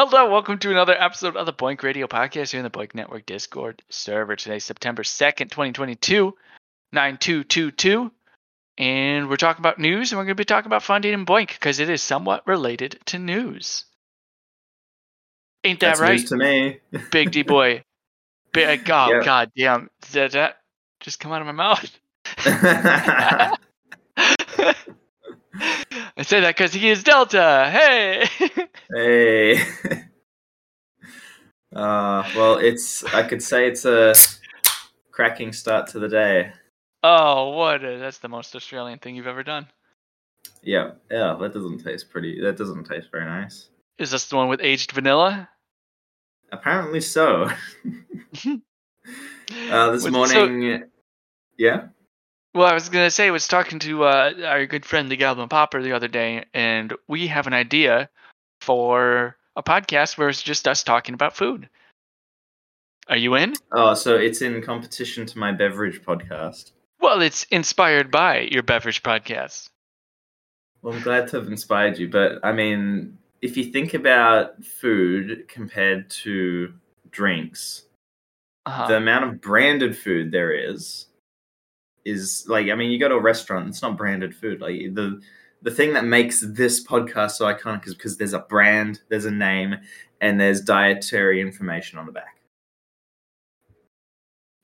Hello, welcome to another episode of the BOINC Radio Podcast here in the BOINC Network Discord server. Today, September 2nd, 2022, 9222. And we're talking about news, and we're going to be talking about funding and BOINC because it is somewhat related to news. Ain't that That's right, to me. Big D boy? Big, uh, oh, Yeah. god damn. Did that just come out of my mouth? I say that because he is Delta. Hey! hey. Uh, well, it's. I could say it's a cracking start to the day. oh, what? A, that's the most Australian thing you've ever done. Yeah, yeah. That doesn't taste pretty. That doesn't taste very nice. Is this the one with aged vanilla? Apparently so. uh, this Was- so- morning. yeah. Well, I was gonna say, I was talking to uh, our good friend the Goblin Popper the other day, and we have an idea for a podcast where it's just us talking about food. Are you in? Oh, so it's in competition to my beverage podcast. Well, it's inspired by your beverage podcast. Well, I'm glad to have inspired you, but I mean, if you think about food compared to drinks, Uh-huh. the amount of branded food there is is like I mean, you go to a restaurant, it's not branded food. Like the the thing that makes this podcast so iconic is because there's a brand, there's a name, and there's dietary information on the back.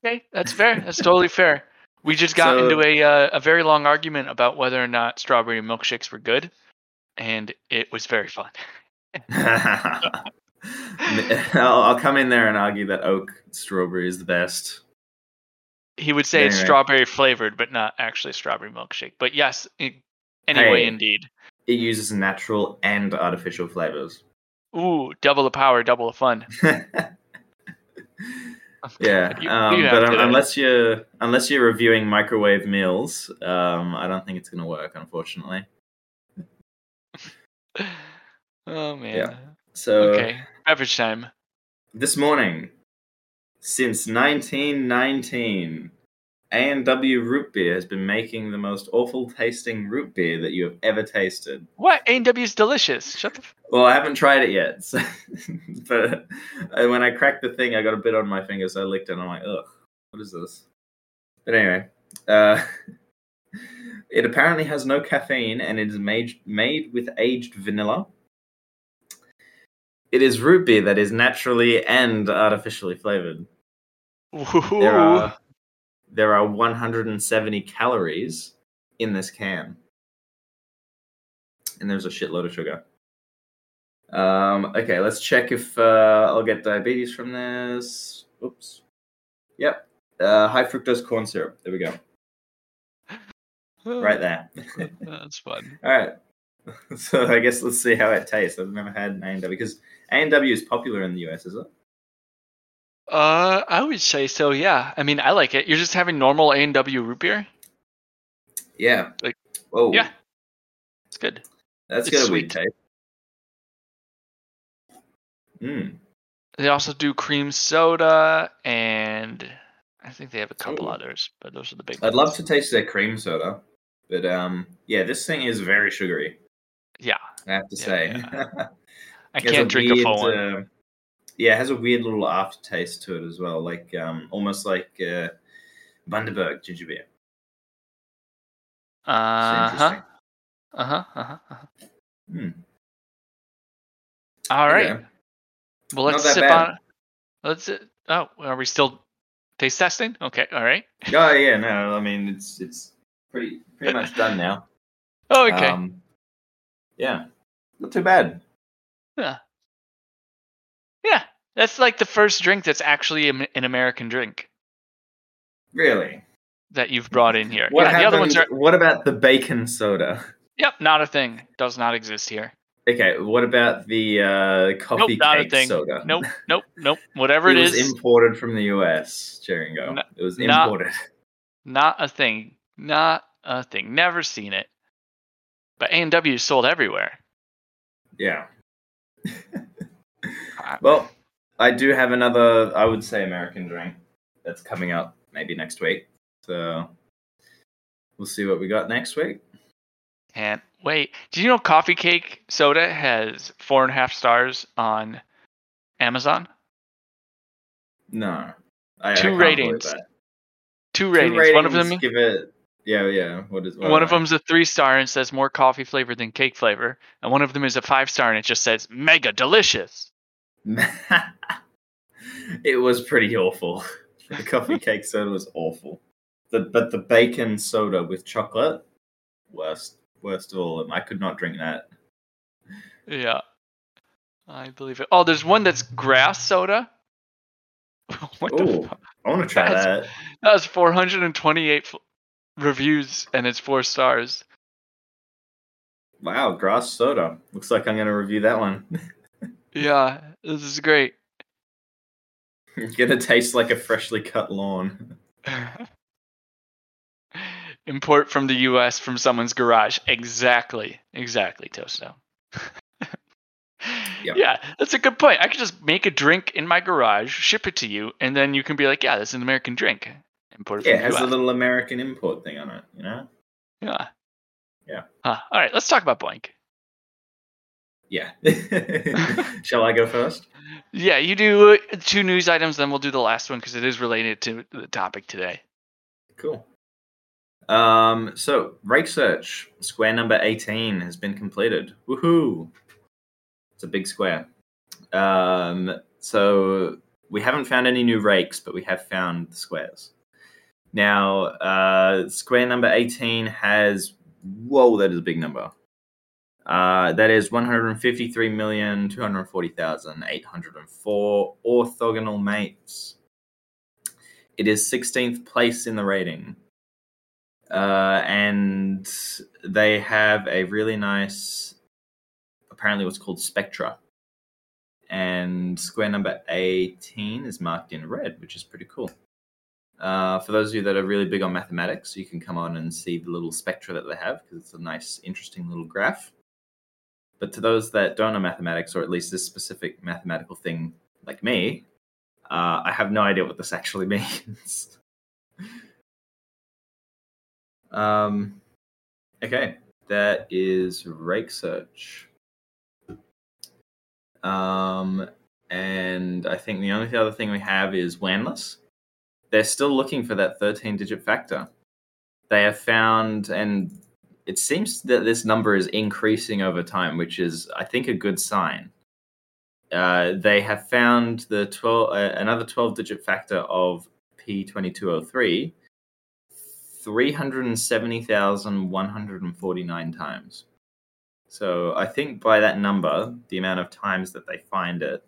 Okay, that's fair. That's totally fair. We just got So- into a uh, a very long argument about whether or not strawberry milkshakes were good, and it was very fun. I'll, I'll come in there and argue that oak strawberry is the best. He would say it's strawberry flavored, but not actually strawberry milkshake. But yes, i- anyway, Hey. indeed. It uses natural and artificial flavors. Ooh, double the power, double the fun. yeah, You- um, you but to- unless you're unless you're reviewing microwave meals, um, I don't think it's gonna work, unfortunately. Oh man. Yeah. So Okay, beverage time. this morning, since 1919, A&W root beer has been making the most awful tasting root beer that you have ever tasted. What? A and W is delicious. Shut the. F- Well, I haven't tried it yet, so, but uh, when I cracked the thing, I got a bit on my finger, so I licked it, and I'm like, ugh, what is this? But anyway, uh, it apparently has no caffeine, and it is made made with aged vanilla. It is root beer that is naturally and artificially flavored. Ooh. There are there are 170 calories in this can, and there's a shitload of sugar. Um, okay, let's check if uh, I'll get diabetes from this. Oops. Yep. Uh, high fructose corn syrup. There we go. Right there. That's fun. All right. So I guess let's see how it tastes. I've never had an A&W because A&W is popular in the US, is it? Uh, I would say so. Yeah. I mean, I like it. You're just having normal A and W root beer. Yeah. Like- Whoa. yeah. It's good. That's It's got a sweet. taste. Mm. They also do cream soda, and I think they have a couple Ooh. others, but those are the big. I'd love to taste their cream soda, but um, yeah, this thing is very sugary. Yeah, I have to Yeah, say. yeah. I can't drink a weird, full one. Yeah, it has a weird little aftertaste to it as well, like um, almost like uh, Bundaberg ginger beer. Uh huh. Uh huh. Uh huh. Uh-huh. Hmm. All right. Okay. Well, let's sip bad. on. Let's. Oh, are we still taste testing? Okay. All right. Oh yeah, no, I mean it's it's pretty pretty much done now. Oh, okay. Um, yeah, not too bad. yeah. That's like the first drink that's actually an American drink Really. that you've brought in here. What yeah, the other ones are. What about the bacon soda? Yep, not a thing. Does not exist here. Okay, what about the uh, coffee not a cake thing. soda? Nope. Nope. Nope. Whatever it it was is, imported from the US, Cheringo. No- it was imported. not a thing. Not a thing. Never seen it. But A and W is sold everywhere. Yeah. Well, I do have another, I would say, American drink that's coming up maybe next week. So we'll see what we got next week. Can't wait. Did you know Coffee Cake Soda has four and a half stars on Amazon? No. I, I Two believe ratings. Two Two ratings. One of them, Give it. Yeah, yeah. What is? What one of them's a three star and says more coffee flavor than cake flavor, and one of them is a five star and it just says mega delicious. it was pretty awful. The coffee cake soda was awful. The but the bacon soda with chocolate, worst, worst of all. I could not drink that. Yeah, I believe it. Oh, there's one that's grass soda. what the? Fuck? I want to try That's- that. That was 428 f- reviews and it's four stars. Wow, grass soda. Looks like I'm gonna review that one. Yeah, this is great. it's gonna taste like a freshly cut lawn. Import from the U.S. from someone's garage. Exactly, exactly, Tosto. Yep. Yeah, that's a good point. I could just make a drink in my garage, ship it to you, and then you can be like, "Yeah, this is an American drink." Import it Yeah, it has the a little American import thing on it. You know. Yeah. Yeah. Huh. All right, let's talk about BOINC. Yeah. Shall I go first? Yeah, you do two news items, then we'll do the last one because it is related to the topic today. Cool. Um, so RakeSearch square number 18 has been completed. Woohoo! It's a big square. Um, so we haven't found any new rakes, but we have found the squares. Now, uh, square number 18 has whoa, that is a big number. Uh, that is 153,240,804 orthogonal mates. It is 16th place in the rating. Uh, and they have a really nice, apparently, what's called spectra. And square number 18 is marked in red, which is pretty cool. Uh, for those of you that are really big on mathematics, you can come on and see the little spectra that they have because it's a nice, interesting little graph. But to those that don't know mathematics, or at least this specific mathematical thing, like me, uh, I have no idea what this actually means. um, okay, that is RakeSearch. Um, and I think the only other thing we have is WANless. They're still looking for that 13 digit factor. They have found, and it seems that this number is increasing over time, which is, I think, a good sign. Uh, they have found the 12, uh, another 12 digit factor of P2203 370,149 times. So I think by that number, the amount of times that they find it,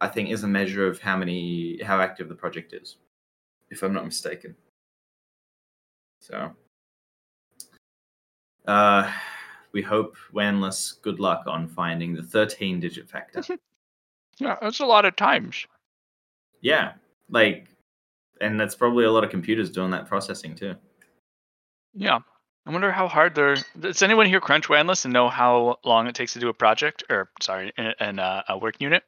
I think is a measure of how many how active the project is, if I'm not mistaken. So uh we hope Wanless good luck on finding the 13 digit factor. Yeah, that's a lot of times. yeah, like and that's probably a lot of computers doing that processing too. Yeah. I wonder how hard they're. Does anyone here crunch WANless and know how long it takes to do a project or sorry, an, an uh, a work unit?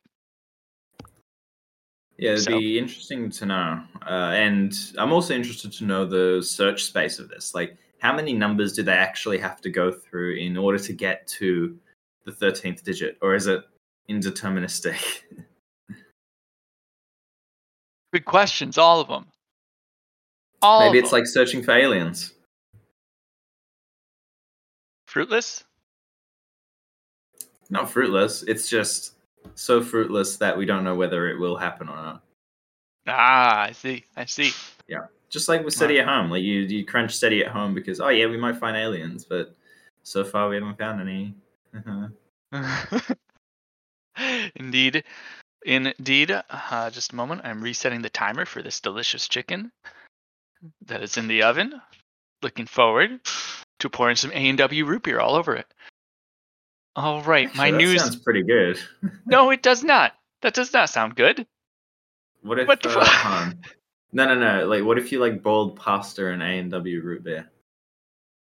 Yeah, it'd So- be interesting to know. Uh, and I'm also interested to know the search space of this. Like, how many numbers do they actually have to go through in order to get to the 13th digit? Or is it indeterministic? Good questions, all of them. All Maybe it's them. like searching for aliens. fruitless. Not fruitless. It's just so fruitless that we don't know whether it will happen or not. Ah, I see. I see. Just like with SETI at home. Like, you, you crunch SETI at home because, oh, yeah, we might find aliens, but so far we haven't found any. Indeed. Indeed. Uh, just a moment. I'm resetting the timer for this delicious chicken that is in the oven. Looking forward to pouring some A&W root beer all over it. All right, my Actually, that news. sounds pretty good. No, it does not. That does not sound good. What if? What the uh, fu- hold on. No, no, no. Like, what if you like boiled pasta and A and W root beer?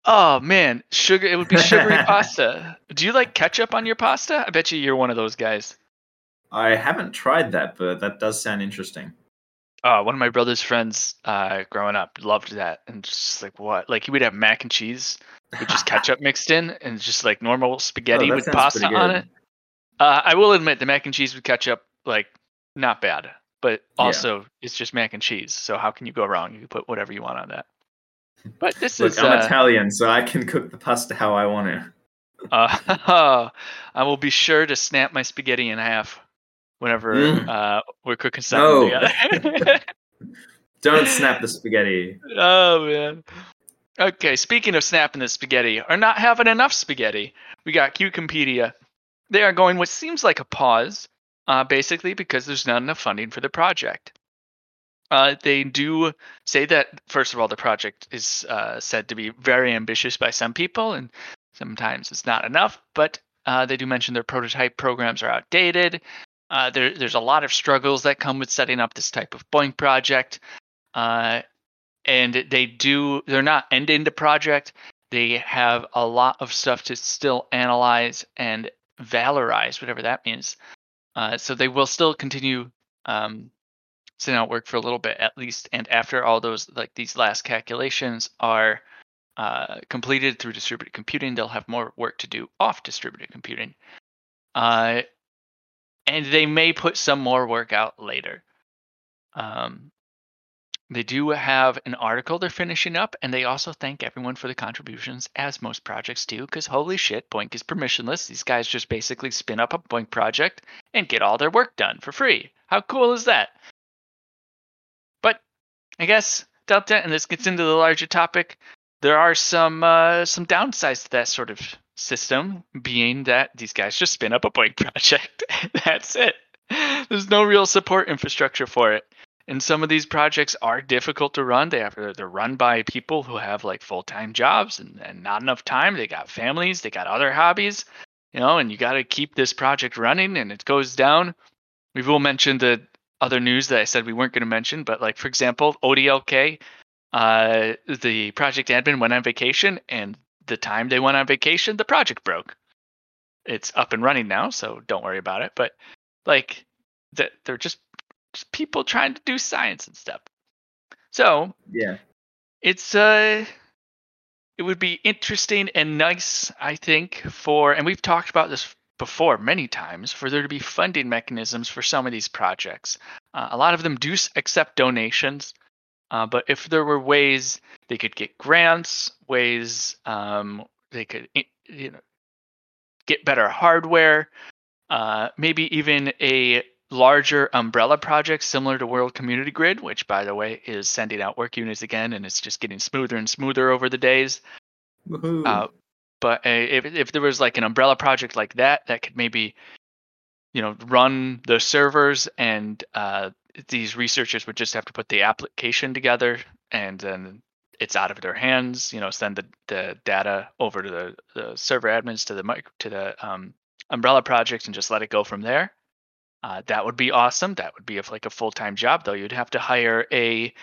Oh man, sugar. It would be sugary pasta. Do you like ketchup on your pasta? I bet you you're one of those guys. I haven't tried that, but that does sound interesting. uh, one of my brother's friends uh, growing up loved that, and just like what, like he would have mac and cheese with just ketchup mixed in, and just like normal spaghetti that with pasta on it. Uh, I will admit the mac and cheese with ketchup, like not bad, but Yeah. also it's just mac and cheese. So how can you go wrong? You can put whatever you want on that. But this Look, is I'm uh, Italian, so I can cook the pasta how I want it. uh, I will be sure to snap my spaghetti in half whenever Mm. uh, we're cooking something No. together. Don't snap the spaghetti. Oh man. Okay, speaking of snapping the spaghetti or not having enough spaghetti, we got QuChemPedIA. They are going what seems like a pause, uh, basically because there's not enough funding for the project. Uh, they do say that first of all, the project is uh, said to be very ambitious by some people, and sometimes it's not enough. But uh, they do mention their prototype programs are outdated. Uh, there, there's a lot of struggles that come with setting up this type of BOINC project. Uh, and they do they're not ending the project they have a lot of stuff to still analyze and valorize whatever that means uh, so they will still continue um, sending out work for a little bit at least and after all those like these last calculations are uh, completed through distributed computing they'll have more work to do off distributed computing uh, and they may put some more work out later. Um, they do have an article they're finishing up, and they also thank everyone for the contributions, as most projects do, because holy shit, BOINC is permissionless. These guys just basically spin up a BOINC project and get all their work done for free. How cool is that? But I guess Delta, and this gets into the larger topic, there are some uh, some downsides to that sort of system, being that these guys just spin up a BOINC project. That's it. There's no real support infrastructure for it and some of these projects are difficult to run. They have they're run by people who have like full-time jobs and, and not enough time. They got families they got other hobbies you know and you got to keep this project running and it goes down. We will mention the other news that i said we weren't going to mention but like for example odlk uh, the project admin went on vacation and the time they went on vacation the project broke. It's up and running now so don't worry about it. But like that they're just people trying to do science and stuff. So Yeah. it's uh it would be interesting and nice, I think, for and we've talked about this before many times for there to be funding mechanisms for some of these projects. Uh, a lot of them do accept donations, uh, but if there were ways they could get grants, ways um, they could you know get better hardware, uh, maybe even a larger umbrella projects similar to World Community Grid, which by the way is sending out work units again, and it's just getting smoother and smoother over the days. Uh, but uh, if if there was like an umbrella project like that that could maybe you know run the servers and uh, these researchers would just have to put the application together and then it's out of their hands you know send the, the data over to the, the server admins to the mic to the um, umbrella project and just let it go from there uh, that would be awesome that would be if like a full-time job though you'd have to hire a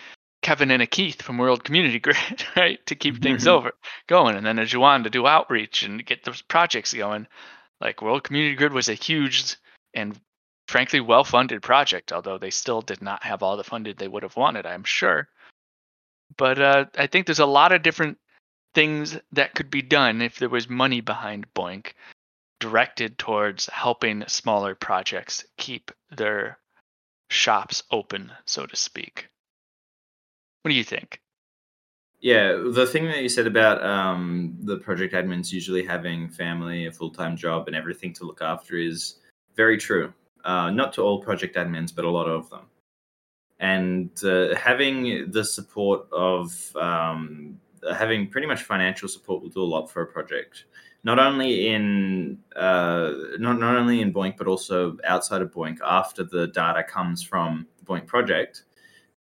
kevin and a keith from world community grid right to keep things over going and then a Juan to do outreach and get those projects going. Like World Community Grid was a huge and frankly well funded project, although they still did not have all the funded they would have wanted, I'm sure. But uh, I think there's a lot of different things that could be done if there was money behind BOINC directed towards helping smaller projects keep their shops open, so to speak. What do you think? Yeah, the thing that you said about um, the project admins usually having family, a full time job, and everything to look after is very true. Uh, not to all project admins, but a lot of them. And uh, having the support of um, having pretty much financial support will do a lot for a project. Not only in uh, not not only in BOINC, but also outside of BOINC. After the data comes from the BOINC project,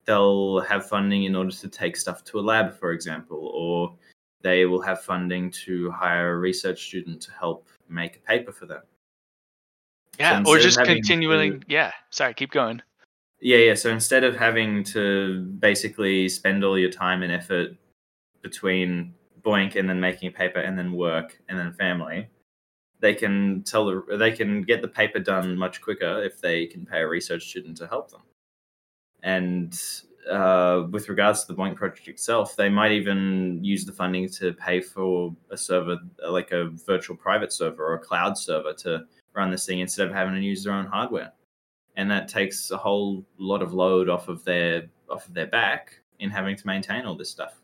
they'll have funding in order to take stuff to a lab, for example, or they will have funding to hire a research student to help make a paper for them. Yeah, or just continuing. to- Yeah, sorry, keep going. Yeah, yeah. So instead of having to basically spend all your time and effort between BOINC and then making a paper and then work and then family, they can tell the, they can get the paper done much quicker if they can pay a research student to help them. and uh, with regards to the BOINC project itself, they might even use the funding to pay for a server, like a virtual private server or a cloud server, to run this thing instead of having to use their own hardware. And that takes a whole lot of load off of their off of their back in having to maintain all this stuff.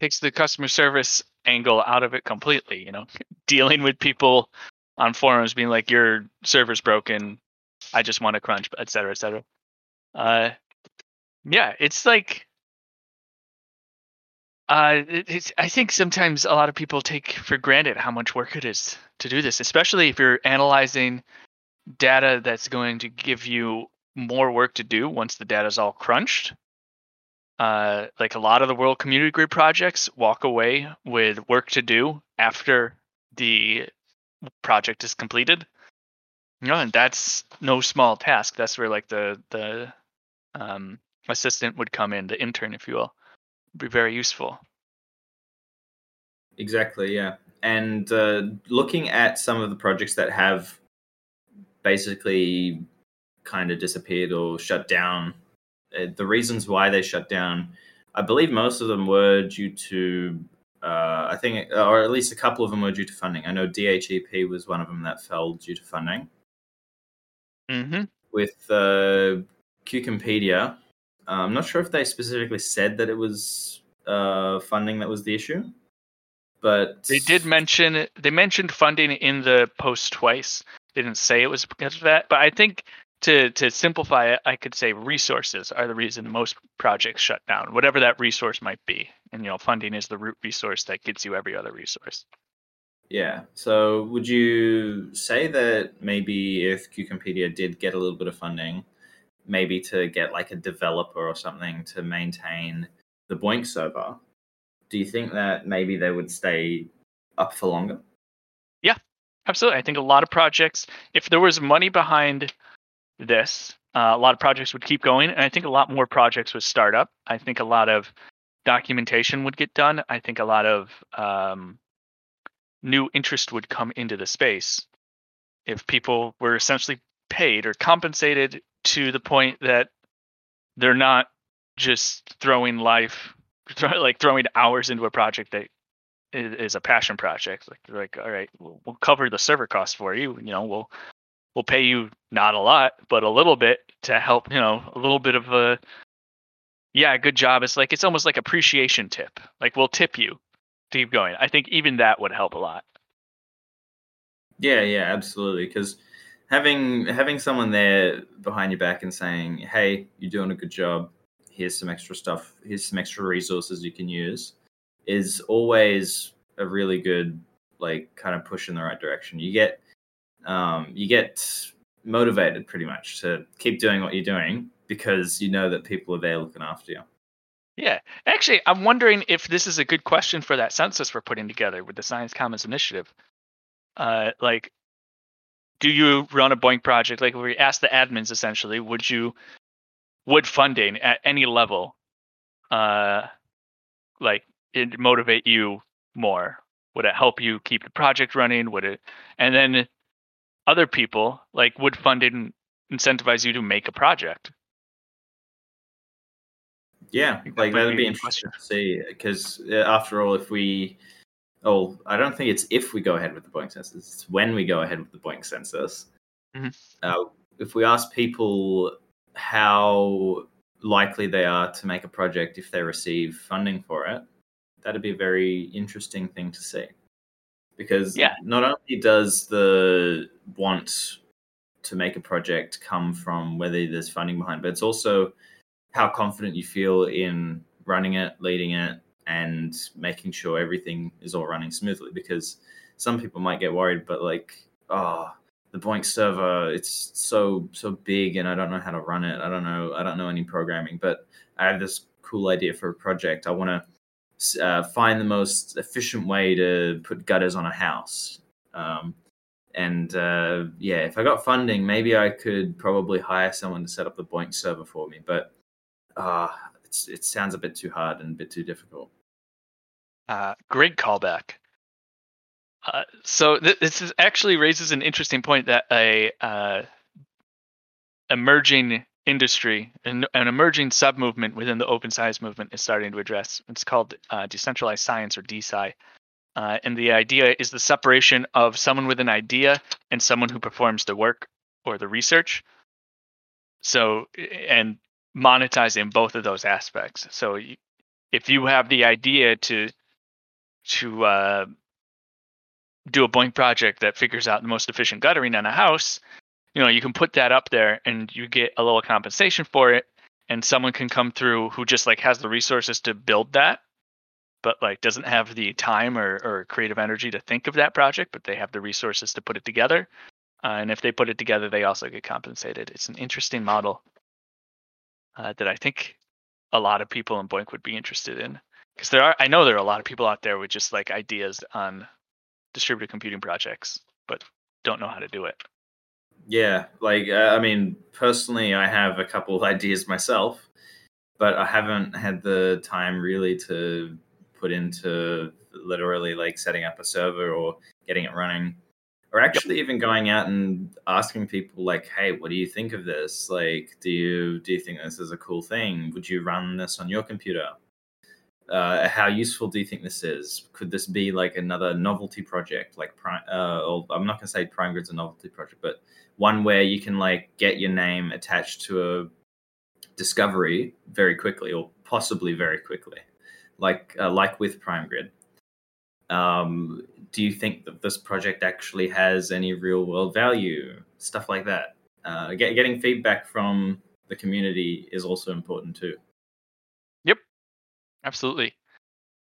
Takes the customer service angle out of it completely. You know, dealing with people on forums being like, "Your server's broken. I just want to crunch," et cetera, et cetera. Uh, yeah, it's like uh, it's, I think sometimes a lot of people take for granted how much work it is to do this, especially if you're analyzing data that's going to give you more work to do once the data is all crunched. Uh, like a lot of the World Community Grid projects walk away with work to do after the project is completed. You know, and that's no small task. That's where like the the um, assistant would come in, the intern, if you will, be very useful. Exactly, yeah. And uh, looking at some of the projects that have basically kind of disappeared or shut down, the reasons why they shut down, I believe most of them were due to, uh, I think, or at least a couple of them were due to funding. I know DHEP was one of them that fell due to funding. Mm-hmm. With uh, QuChemPedIA, uh, I'm not sure if they specifically said that it was uh, funding that was the issue, but they did mention they mentioned funding in the post twice. They didn't say it was because of that, but I think to to simplify it, I could say resources are the reason most projects shut down, whatever that resource might be. And you know, funding is the root resource that gets you every other resource. Yeah. So would you say that maybe if QuChemPedIA did get a little bit of funding, maybe to get like a developer or something to maintain the BOINC server, do you think that maybe they would stay up for longer? Yeah, absolutely. I think a lot of projects, if there was money behind this, uh, a lot of projects would keep going, and I think a lot more projects would start up. I think a lot of documentation would get done. I think a lot of um, new interest would come into the space if people were essentially paid or compensated to the point that they're not just throwing life like throwing hours into a project that is a passion project like like all right we'll, we'll cover the server costs for you you know we'll we'll pay you not a lot but a little bit to help you know a little bit of a yeah good job it's like it's almost like appreciation tip like we'll tip you to keep going i think even that would help a lot yeah yeah absolutely because having having someone there behind your back and saying, "Hey, you're doing a good job. Here's some extra stuff. Here's some extra resources you can use," is always a really good like kind of push in the right direction. You get um, you get motivated pretty much to keep doing what you're doing because you know that people are there looking after you. Yeah, actually, I'm wondering if this is a good question for that census we're putting together with the Science Commons Initiative. Uh, like, do you run a BOINC project? Like we asked the admins essentially, would you would funding at any level uh like it motivate you more? Would it help you keep the project running? Would it and then other people, like would funding incentivize you to make a project? Yeah, like that would be interesting to see because uh, after all, if we oh, I don't think it's if we go ahead with the BOINC census, it's when we go ahead with the BOINC census. Mm-hmm. Uh, if we ask people how likely they are to make a project if they receive funding for it, that'd be a very interesting thing to see. Because yeah. not only does the want to make a project come from whether there's funding behind, but it's also how confident you feel in running it, leading it, and making sure everything is all running smoothly because some people might get worried but like oh the BOINC server it's so so big and i don't know how to run it i don't know i don't know any programming but i have this cool idea for a project i want to uh, find the most efficient way to put gutters on a house um, and uh, yeah if i got funding maybe i could probably hire someone to set up the BOINC server for me but uh, it sounds a bit too hard and a bit too difficult uh, great callback. Uh, so th- this is actually raises an interesting point that a uh, emerging industry, an, an emerging sub movement within the open science movement is starting to address. It's called uh, decentralized science or DeSci. Uh, and the idea is the separation of someone with an idea and someone who performs the work or the research. So, and monetizing both of those aspects. So, if you have the idea to to uh, do a BOINC project that figures out the most efficient guttering on a house, you know, you can put that up there and you get a little compensation for it. And someone can come through who just like has the resources to build that, but like doesn't have the time or, or creative energy to think of that project, but they have the resources to put it together. Uh, and if they put it together, they also get compensated. It's an interesting model uh, that I think a lot of people in BOINC would be interested in because there are I know there are a lot of people out there with just like ideas on distributed computing projects, but don't know how to do it. Yeah, like uh, I mean, personally, I have a couple of ideas myself, but I haven't had the time really to put into literally like setting up a server or getting it running or actually even going out and asking people like hey what do you think of this? Like do you do you think this is a cool thing? Would you run this on your computer uh, how useful do you think this is? Could this be like another novelty project, like Prime? Uh, I'm not going to say PrimeGrid's a novelty project, but one where you can like get your name attached to a discovery very quickly, or possibly very quickly, like uh, like with PrimeGrid. Um, do you think that this project actually has any real world value? Stuff like that. Uh, get, getting feedback from the community is also important too. Absolutely.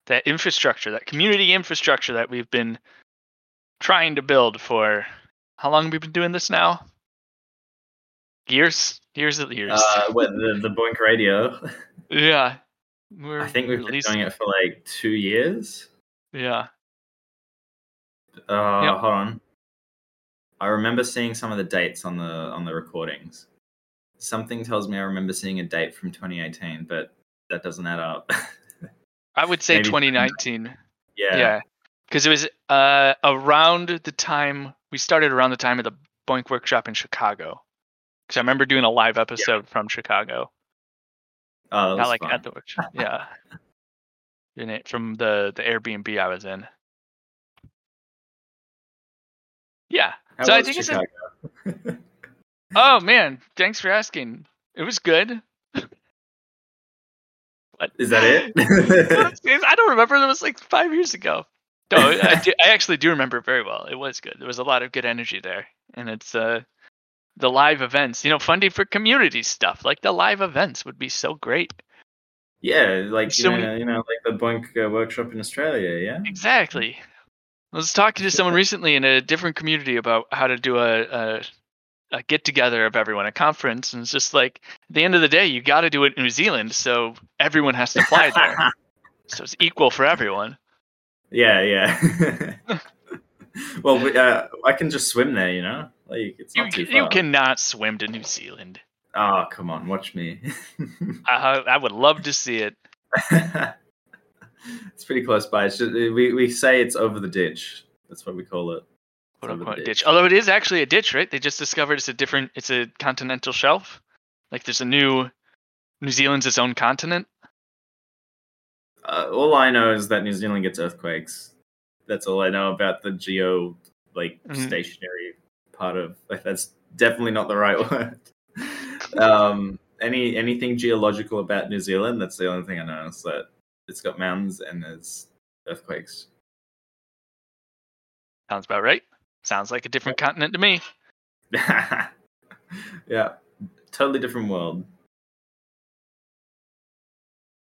That infrastructure, that community infrastructure that we've been trying to build for how long have we been doing this now? Years? Years of years. Uh, what, the, the BOINC radio? yeah. We're I think we've been doing it for like two years. Yeah. Uh, yep. hold on. I remember seeing some of the dates on the on the recordings. Something tells me I remember seeing a date from 2018, but that doesn't add up. I would say 2019. Yeah. Yeah. Because it was uh, around the time we started around the time of the BOINC workshop in Chicago. Because I remember doing a live episode yeah. from Chicago. Oh, not like fun. at the workshop. Yeah. in it from the the Airbnb I was in. Yeah. How so I think Chicago? it's. A... oh man, thanks for asking. It was good. What? Is that it? I don't remember. It was like five years ago. No, I, do, I actually do remember very well. It was good. There was a lot of good energy there, and it's uh, the live events. You know, funding for community stuff like the live events would be so great. Yeah, like so you, know, you know, like the BOINC uh, workshop in Australia. Yeah, exactly. I was talking to someone recently in a different community about how to do a, a a get together of everyone, a conference, and it's just like at the end of the day, you got to do it in New Zealand, so everyone has to fly there, so it's equal for everyone. Yeah, yeah. well, uh, I can just swim there, you know. Like it's not you, too far. You cannot swim to New Zealand. Oh, come on, watch me. I, I would love to see it. it's pretty close by. It's just, we we say it's over the ditch. That's what we call it quote unquote ditch. ditch. Although it is actually a ditch, right? They just discovered it's a different, it's a continental shelf. Like there's a new, New Zealand's its own continent. Uh, all I know is that New Zealand gets earthquakes. That's all I know about the geo, like mm-hmm. stationary part of. Like that's definitely not the right word. um, any anything geological about New Zealand? That's the only thing I know is that it's got mountains and there's earthquakes. Sounds about right. Sounds like a different continent to me. yeah, totally different world.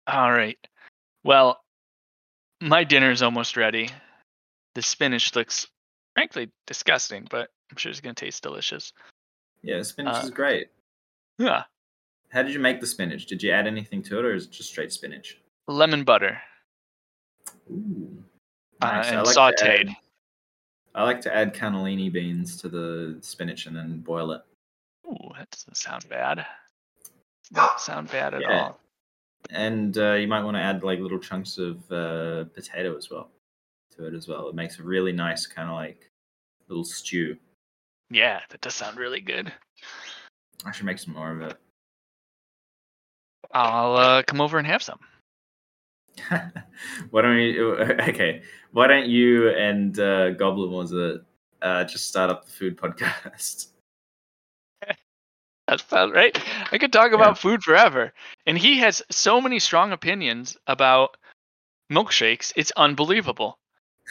All right. Well, my dinner's almost ready. The spinach looks frankly disgusting, but I'm sure it's going to taste delicious. Yeah, spinach uh, is great. Yeah. How did you make the spinach? Did you add anything to it, or is it just straight spinach? Lemon butter. Ooh. Uh, nice. Uh, and like sauteed. I like to add cannellini beans to the spinach and then boil it. Ooh, that doesn't sound bad. Doesn't sound bad at yeah. all. And uh, you might want to add like little chunks of uh, potato as well to it as well. It makes a really nice kind of like little stew. Yeah, that does sound really good. I should make some more of it. I'll uh, come over and have some. Why don't you? Okay, why don't you and uh, Goblin was it uh, just start up the food podcast? That's about right. I could talk about food forever, and he has so many strong opinions about milkshakes. It's unbelievable.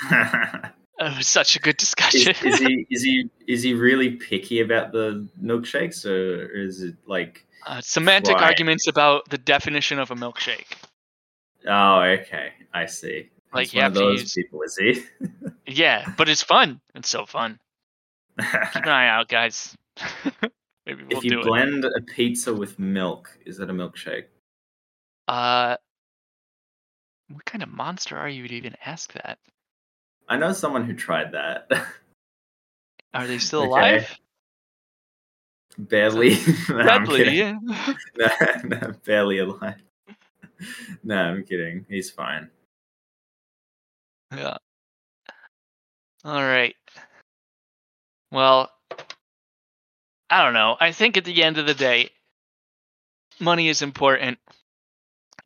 It was such a good discussion. is he is he is he really picky about the milkshakes, or is it like? uh, semantic Right. arguments about the definition of a milkshake. Oh, okay, I see. Like, He's you one have of to those use- people, is he? Yeah, but it's fun. It's so fun. Keep an eye out, guys. Maybe we'll if you do it. blend a pizza with milk, is it a milkshake? Uh, what kind of monster are you to even ask that? I know someone who tried that. Are they still Okay. alive? barely. Probably, yeah. no, no, barely alive. No, I'm kidding. He's fine. Yeah. All right. Well, I don't know. I think at the end of the day, money is important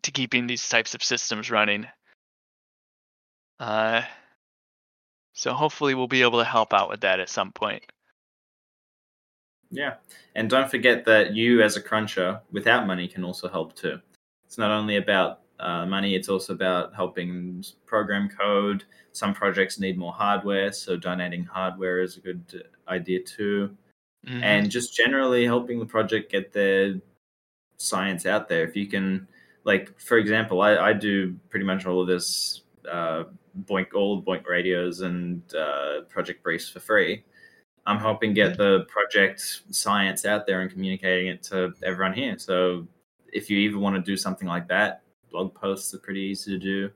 to keeping these types of systems running. Uh, so hopefully we'll be able to help out with that at some point. Yeah. And don't forget that you, as a cruncher, without money, can also help too. It's not only about uh, money, it's also about helping program code. Some projects need more hardware, so donating hardware is a good idea too. Mhm. and just generally helping the project get their science out there. If you can, like, for example, I, I do pretty much all of this uh, BOINC, all BOINC radios and uh, project briefs for free. I'm helping get the project science out there and communicating it to everyone here. So if you even want to do something like that, blog posts are pretty easy to do.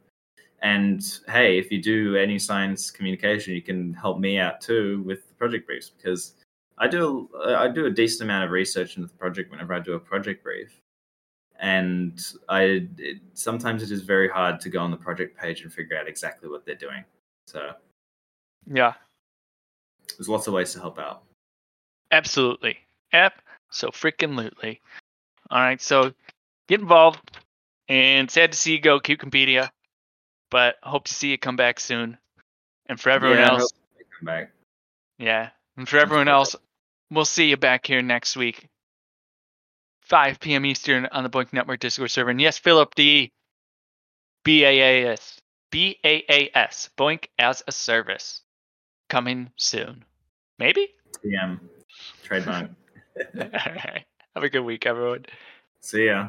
And hey, if you do any science communication, you can help me out too with the project briefs because I do I do a decent amount of research into the project whenever I do a project brief, and I it, sometimes it is very hard to go on the project page and figure out exactly what they're doing. So yeah, there's lots of ways to help out. absolutely. app So freaking lootly. All right. So get involved. And sad to see you go, QuChemPedIA. But hope to see you come back soon. And for everyone Yeah, else, come back. Yeah. And for everyone else, we'll see you back here next week. 5 p.m. Eastern on the BOINC Network Discord server. And yes, Philip D. B-A-A-S. B-A-A-S. BOINC as a service. Coming soon. Maybe? TM trademark. All right. Have a good week, everyone. See ya.